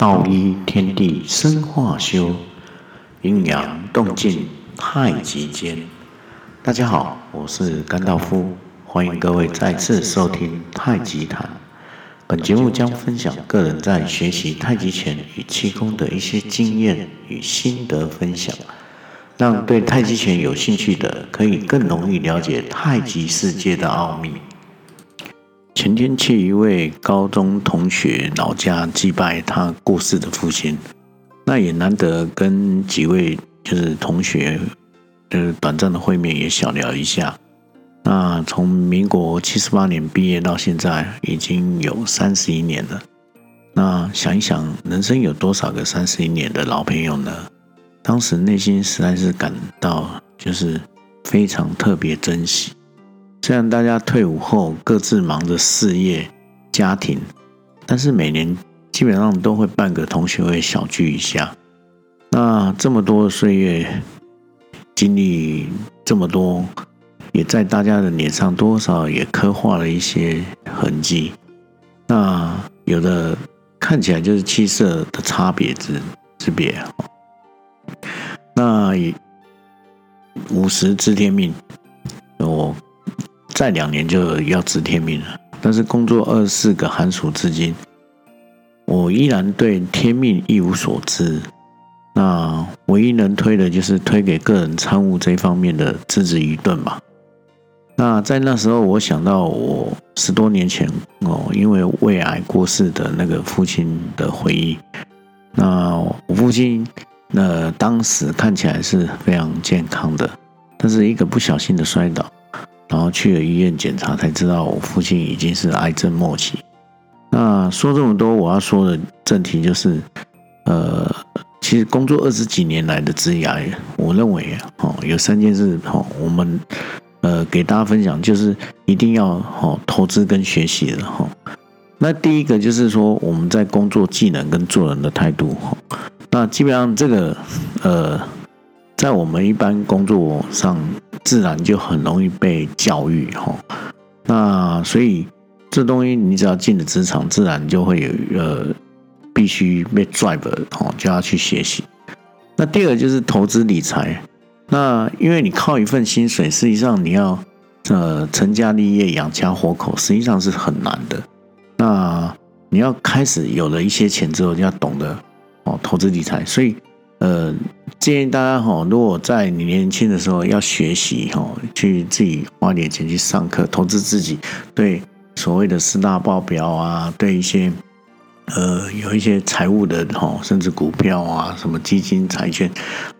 道一天地生化修，阴阳动静太极间。大家好，我是甘道夫，欢迎各位再次收听太极谈。本节目将分享个人在学习太极拳与气功的一些经验与心得分享，让对太极拳有兴趣的可以更容易了解太极世界的奥秘。前天去一位高中同学老家祭拜他过世的父亲，那也难得跟几位就是同学就是短暂的会面，也小聊一下。那从民国七十八年毕业到现在，已经有三十一年了。那想一想，人生有多少个三十一年的老朋友呢？当时内心实在是感到就是非常特别珍惜。虽然大家退伍后各自忙着事业、家庭，但是每年基本上都会办个同学会小聚一下。那这么多岁月，经历这么多，也在大家的脸上多少也刻画了一些痕迹。那有的看起来就是气色的差别之之别。那五十知天命，我。再两年就要知天命了，但是工作二十四个寒暑至今，我依然对天命一无所知。那唯一能推的就是推给个人参悟这方面的资质愚钝吧。那在那时候，我想到我十多年前哦，因为胃癌过世的那个父亲的回忆。那我父亲那当时看起来是非常健康的，但是一个不小心的摔倒。然后去了医院检查，才知道我父亲已经是癌症末期。那说这么多，我要说的正题就是，呃，其实工作二十几年来的职涯，我认为哦，有三件事哦，我们呃给大家分享，就是一定要哦投资跟学习的哈。那第一个就是说，我们在工作技能跟做人的态度哈。那基本上这个呃，在我们一般工作上。自然就很容易被教育哈，那所以这东西你只要进了职场，自然就会有呃必须被 drive 哦，就要去学习。那第二就是投资理财，那因为你靠一份薪水，实际上你要呃成家立业、养家活口，实际上是很难的。那你要开始有了一些钱之后，就要懂得哦投资理财，所以。呃，建议大家哈，如果在你年轻的时候要学习哈，去自己花点钱去上课，投资自己，对所谓的四大报表啊，对一些呃有一些财务的哈，甚至股票啊，什么基金、债券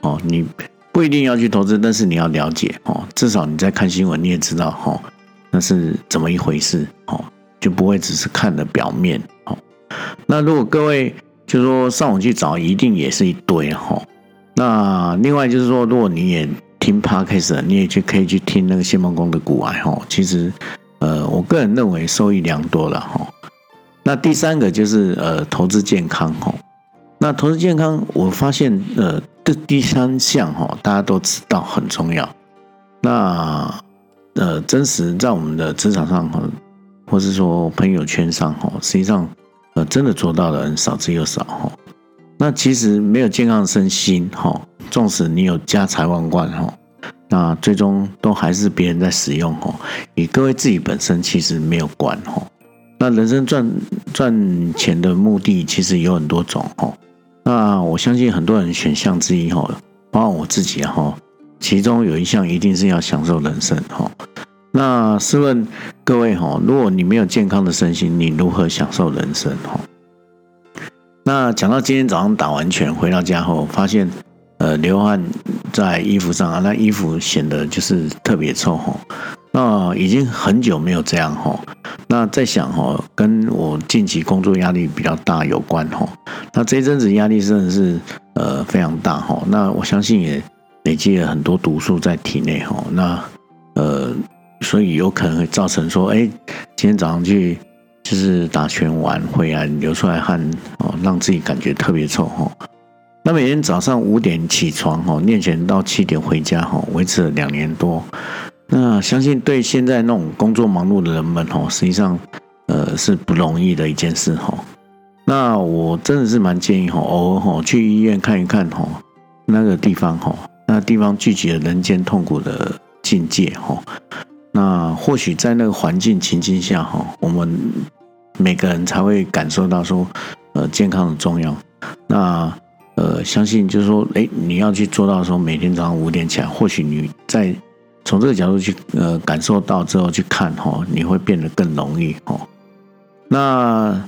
哦，你不一定要去投资，但是你要了解哦，至少你在看新闻你也知道哈，那是怎么一回事哦，就不会只是看的表面哦。那如果各位。就是说上网去找，一定也是一堆哈。那另外就是说，如果你也听 Podcast，你也去可以去听那个谢孟恭的古癌哈。其实，呃，我个人认为受益良多了哈。那第三个就是呃，投资健康哈。那投资健康，我发现呃，这第三项哈，大家都知道很重要。那呃，真实在我们的职场上哈，或是说朋友圈上哈，实际上。真的做到的人少之又少哈。那其实没有健康的身心哈，纵使你有家财万贯哈，那最终都还是别人在使用哈，与各位自己本身其实没有关哈。那人生赚赚钱的目的其实有很多种哈。那我相信很多人选项之一哈，包括我自己哈，其中有一项一定是要享受人生哈。那试问各位哈，如果你没有健康的身心，你如何享受人生哈？那讲到今天早上打完拳回到家后，发现呃流汗在衣服上啊，那衣服显得就是特别臭哈。那已经很久没有这样哈。那在想哈，跟我近期工作压力比较大有关哈。那这一阵子压力真的是呃非常大哈。那我相信也累积了很多毒素在体内哈。那呃。所以有可能会造成说，哎，今天早上去就是打拳完回来流出来汗哦，让自己感觉特别臭哈。那每天早上五点起床哈，练拳到七点回家哈，维持了两年多。那相信对现在那种工作忙碌的人们哈，实际上呃是不容易的一件事哈。那我真的是蛮建议哈，偶尔哈去医院看一看哈，那个地方哈，那地方聚集了人间痛苦的境界哈。那或许在那个环境情境下哈，我们每个人才会感受到说，呃，健康的重要。那呃，相信就是说，哎，你要去做到说，每天早上五点起来，或许你在从这个角度去呃感受到之后去看哈，你会变得更容易哈。那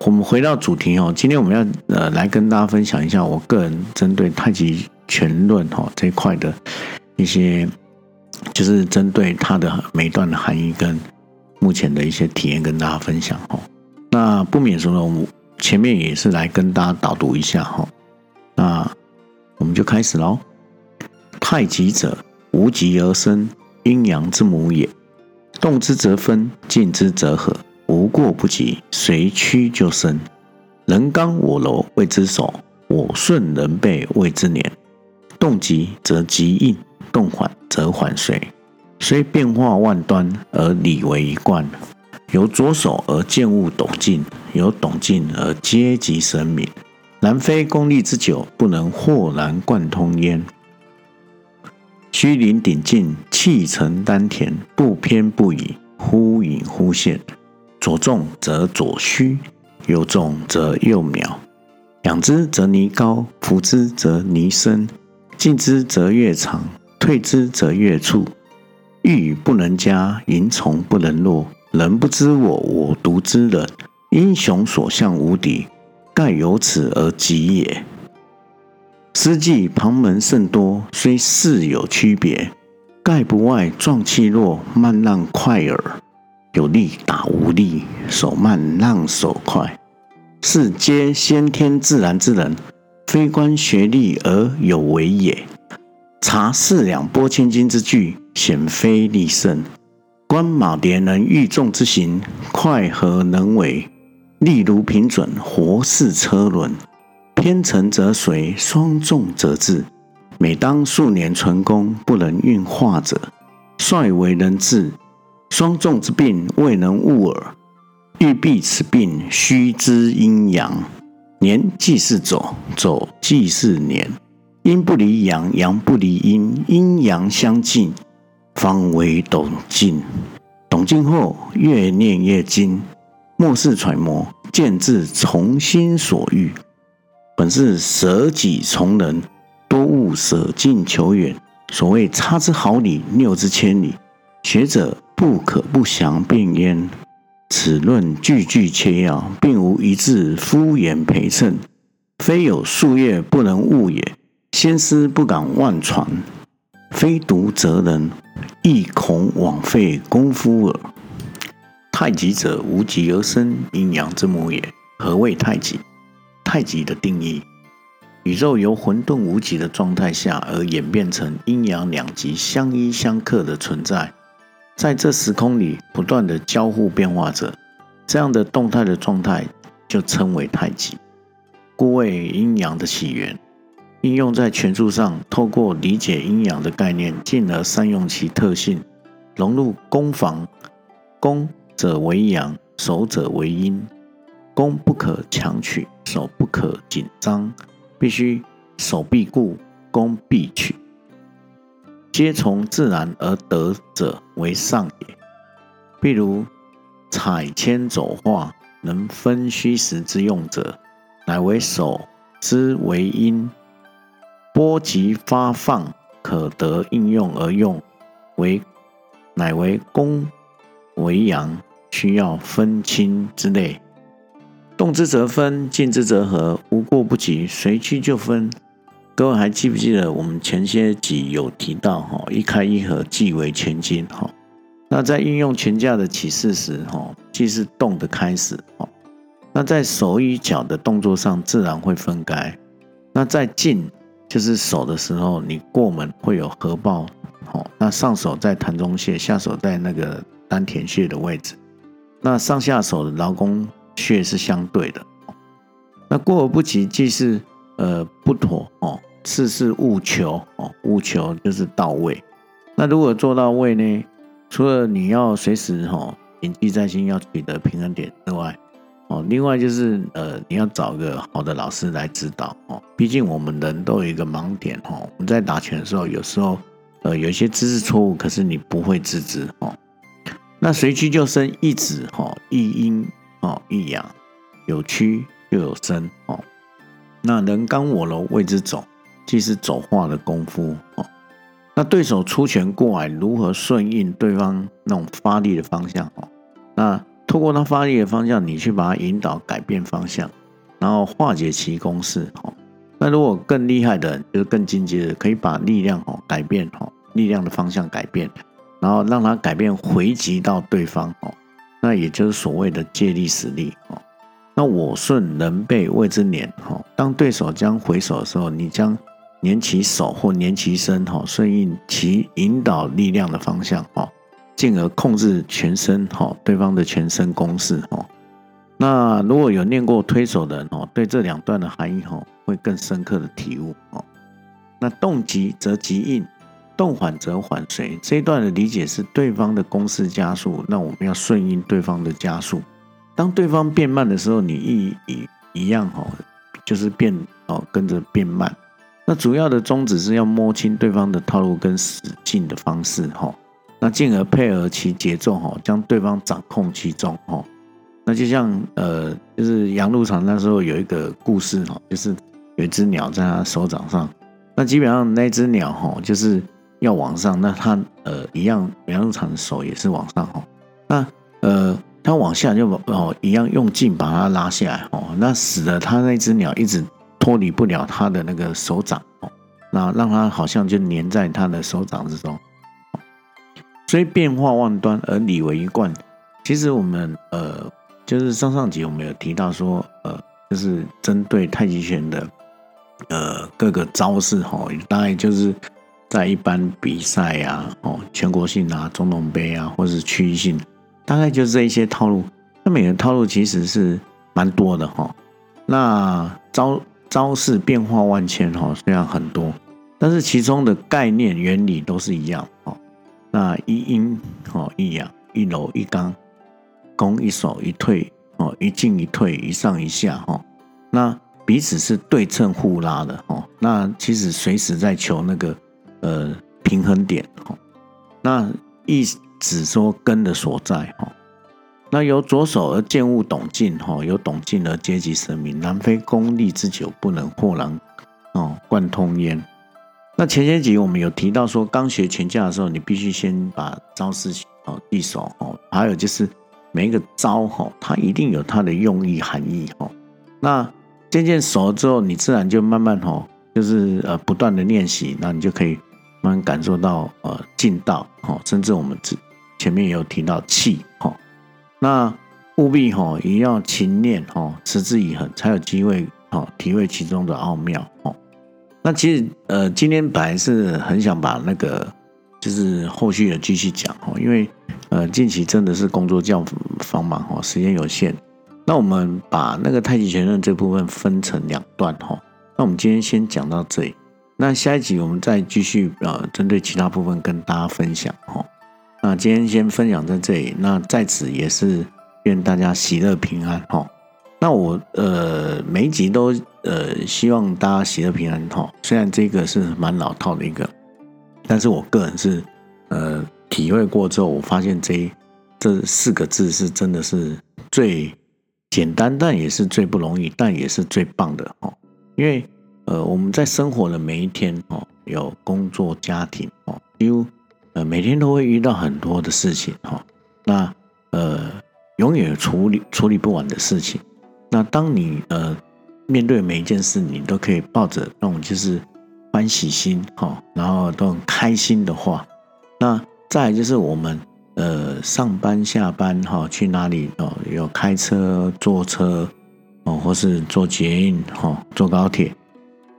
我们回到主题哦，今天我们要呃来跟大家分享一下我个人针对太极拳论哈这一块的一些。就是针对它的每一段的含义跟目前的一些体验跟大家分享哈。那不免说呢，我前面也是来跟大家导读一下哈。那我们就开始喽。太极者，无极而生，阴阳之母也。动之则分，静之则合，无过不及，随趋就生。人刚我柔，谓之守；我顺人背，谓之年。动急则急应。动缓则缓水，虽变化万端而理为一贯。由着手而见物陡进，由懂进而阶级神明。然非功力之久，不能豁然贯通焉。虚灵顶劲，气沉丹田，不偏不倚，忽隐忽现。左重则左虚，右重则右渺。仰之则弥高，俯之则弥深，进之则越长。退之则越处，欲语不能加，淫从不能落。人不知我，我独知人。英雄所向无敌，盖由此而极也。诗技旁门甚多，虽事有区别，盖不外壮气弱，慢浪快耳。有力打无力，手慢浪手快，是皆先天自然之人，非观学历而有为也。察四两拨千斤之巨，显非力胜；观马连能御众之行，快何能为？力如平准，活似车轮。偏沉则随，双重则滞。每当数年存功，不能运化者，率为人治。双重之病，未能悟耳。欲避此病，须知阴阳。年既是走，走既是年。阴不离阳，阳不离阴，阴阳相近，方为懂劲。懂劲后，越念越精，莫使揣摩，见至从心所欲。本是舍己从人，多务舍近求远。所谓差之毫厘，谬之千里，学者不可不详辨焉。此论句句切要，并无一字敷衍陪衬，非有术业不能悟也。先师不敢妄传，非独责人，亦恐枉费功夫耳。太极者，无极而生，阴阳之母也。何谓太极？太极的定义：宇宙由混沌无极的状态下而演变成阴阳两极相依相克的存在，在这时空里不断的交互变化着，这样的动态的状态就称为太极。故谓阴阳的起源。应用在拳术上，透过理解阴阳的概念，进而善用其特性，融入攻防。攻者为阳，守者为阴。攻不可强取，守不可紧张，必须守必固，攻必取。皆从自然而得者为上也。譬如采铅走化，能分虚实之用者，乃为守之为阴。波及发放，可得应用而用，为乃为攻为阳，需要分清之类。动之则分，静之则合，无过不及，随趋就分。各位还记不记得我们前些集有提到哈，一开一合即为全经哈。那在运用全架的起势时哈，即是动的开始哈。那在手与脚的动作上自然会分开。那在静。就是手的时候，你过门会有合抱，哦，那上手在膻中穴，下手在那个丹田穴的位置，那上下手的劳宫穴是相对的。那过而不及，即是呃不妥哦，次是务求哦，务求就是到位。那如果做到位呢，除了你要随时哈谨记在心，要取得平衡点之外，哦。另外就是呃，你要找个好的老师来指导哦。毕竟我们人都有一个盲点哦。我们在打拳的时候，有时候呃有些姿势错误，可是你不会自知哦。那随屈就伸，一指哈，一阴哦，一阳，有屈就有伸哦。那人刚我柔谓之走，即是走化的功夫哦。那对手出拳过来，如何顺应对方那种发力的方向哦？那透过他发力的方向，你去把它引导改变方向，然后化解其攻势哦。那如果更厉害的，就是更进阶的，可以把力量哦改变哦，力量的方向改变，然后让它改变回击到对方哦。那也就是所谓的借力使力哦。那我顺人背谓之捻哦。当对手将回手的时候，你将。捻起手或捻起身，哈，顺应其引导力量的方向，哈，进而控制全身，哈，对方的全身攻势，哈。那如果有练过推手的人，哦，对这两段的含义，哦，会更深刻的体悟，哦。那动急则急应，动缓则缓随。这一段的理解是对方的攻势加速，那我们要顺应对方的加速。当对方变慢的时候，你一一一样，哈，就是变，哦，跟着变慢。那主要的宗旨是要摸清对方的套路跟使劲的方式，哈，那进而配合其节奏，哈，将对方掌控其中，哈。那就像呃，就是杨露禅那时候有一个故事，哈，就是有一只鸟在他手掌上，那基本上那只鸟，哈，就是要往上，那他呃一样，杨露禅的手也是往上，哈，那呃他往下就哦一样用劲把它拉下来，哦，那使得他那只鸟一直。脱离不了他的那个手掌哦，那让他好像就粘在他的手掌之中，所以变化万端而理为一贯。其实我们呃，就是上上集我们有提到说，呃，就是针对太极拳的呃各个招式哈，大概就是在一般比赛呀，哦，全国性啊、总统杯啊，或是区域性，大概就是这一些套路。那每个套路其实是蛮多的哈，那招。招式变化万千哈，虽然很多，但是其中的概念原理都是一样哦。那一阴哦，一阳，一柔一刚，攻一守一退哦，一进一退，一上一下哈。那彼此是对称互拉的哦。那其实随时在求那个呃平衡点哦。那意指说根的所在哈。那由左手而见物懂进，哈，由懂进而阶级神明，南非功力之久，不能豁然哦贯通焉。那前些集我们有提到说，刚学拳架的时候，你必须先把招式哦地手哦，还有就是每一个招哈，它一定有它的用意含义哈。那渐渐熟了之后，你自然就慢慢哈，就是呃不断的练习，那你就可以慢慢感受到呃劲道哦，甚至我们前面也有提到气哈。那务必哈，也要勤练哈，持之以恒，才有机会哈体会其中的奥妙哦。那其实呃，今天本来是很想把那个就是后续的继续讲哦，因为呃近期真的是工作较繁忙哈，时间有限。那我们把那个太极拳的这部分分成两段哈。那我们今天先讲到这里，那下一集我们再继续呃针对其他部分跟大家分享哈。那今天先分享在这里，那在此也是愿大家喜乐平安哈。那我呃每一集都呃希望大家喜乐平安哈。虽然这个是蛮老套的一个，但是我个人是呃体会过之后，我发现这这四个字是真的是最简单，但也是最不容易，但也是最棒的哈。因为呃我们在生活的每一天哦，有工作、家庭哦，几乎。呃，每天都会遇到很多的事情哈，那呃，永远处理处理不完的事情。当你呃面对每一件事，你都可以抱着那种就是欢喜心哈，然后都很开心的话，那再就是我们呃上班下班哈，去哪里哦，有开车、坐车哦，或是坐捷运哈，坐高铁，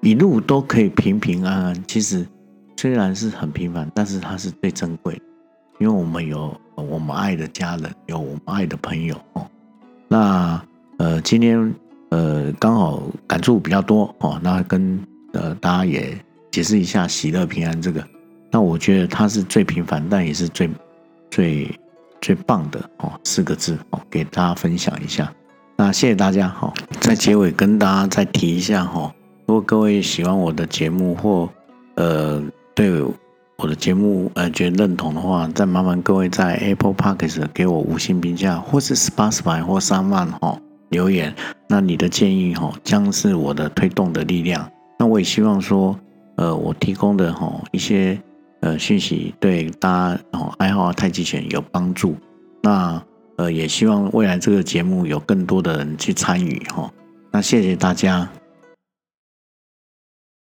一路都可以平平安安。其实。虽然是很平凡，但是它是最珍贵，因为我们有我们爱的家人，有我们爱的朋友哦。那呃，今天呃刚好感触比较多哦，那跟呃大家也解释一下喜乐平安这个。那我觉得它是最平凡，但也是最最最棒的哦，四个字哦，给大家分享一下。那谢谢大家哈，在结尾跟大家再提一下哈，如果各位喜欢我的节目或呃对我的节目呃觉得认同的话，再麻烦各位在 Apple Podcast 给我五星评价，或是 Spotify 或三万哈留言。那你的建议哈将是我的推动的力量。那我也希望说，呃，我提供的哈一些呃讯息对大家哦爱好太极拳有帮助。那呃也希望未来这个节目有更多的人去参与哈。那谢谢大家。